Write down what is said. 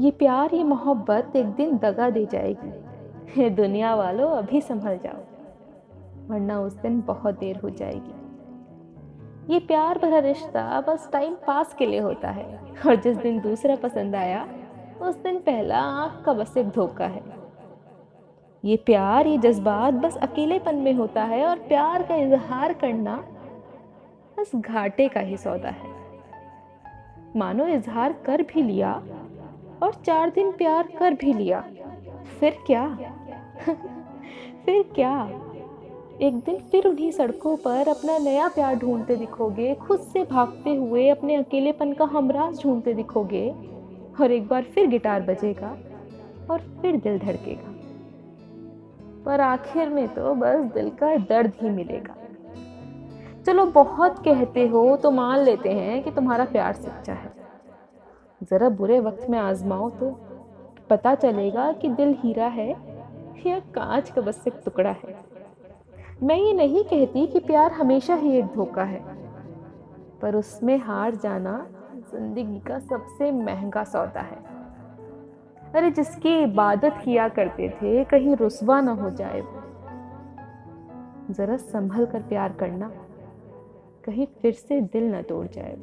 ये प्यार, ये मोहब्बत एक दिन दगा दे जाएगी। ये दुनिया वालों, अभी संभल जाओ, वरना उस दिन बहुत देर हो जाएगी। ये प्यार भरा रिश्ता बस टाइम पास के लिए होता है, और जिस दिन दूसरा पसंद आया, उस दिन पहला आँख का बस एक धोखा है। ये प्यार, ये जज्बात बस अकेलेपन में होता है, और प्यार का इजहार करना बस घाटे का ही सौदा है। मानो इजहार कर भी लिया और चार दिन प्यार कर भी लिया। फिर क्या? फिर क्या? एक दिन फिर उन्हीं सड़कों पर अपना नया प्यार ढूंढते दिखोगे, खुद से भागते हुए अपने अकेलेपन का हमराज ढूंढते दिखोगे, और एक बार फिर गिटार बजेगा और फिर दिल धड़केगा। पर आखिर में तो बस दिल का दर्द ही मिलेगा। चलो, बहुत कहते हो तो मान लेते हैं कि तुम्हारा प्यार सच्चा है। ज़रा बुरे वक्त में आजमाओ तो पता चलेगा कि दिल हीरा है या कांच का बस एक टुकड़ा है। मैं ये नहीं कहती कि प्यार हमेशा ही एक धोखा है, पर उसमें हार जाना ज़िंदगी का सबसे महँगा सौदा है। अरे जिसकी इबादत किया करते थे, कहीं रुसवा ना हो जाए। ज़रा संभल कर प्यार करना, कहीं फिर से दिल ना तोड़ जाए।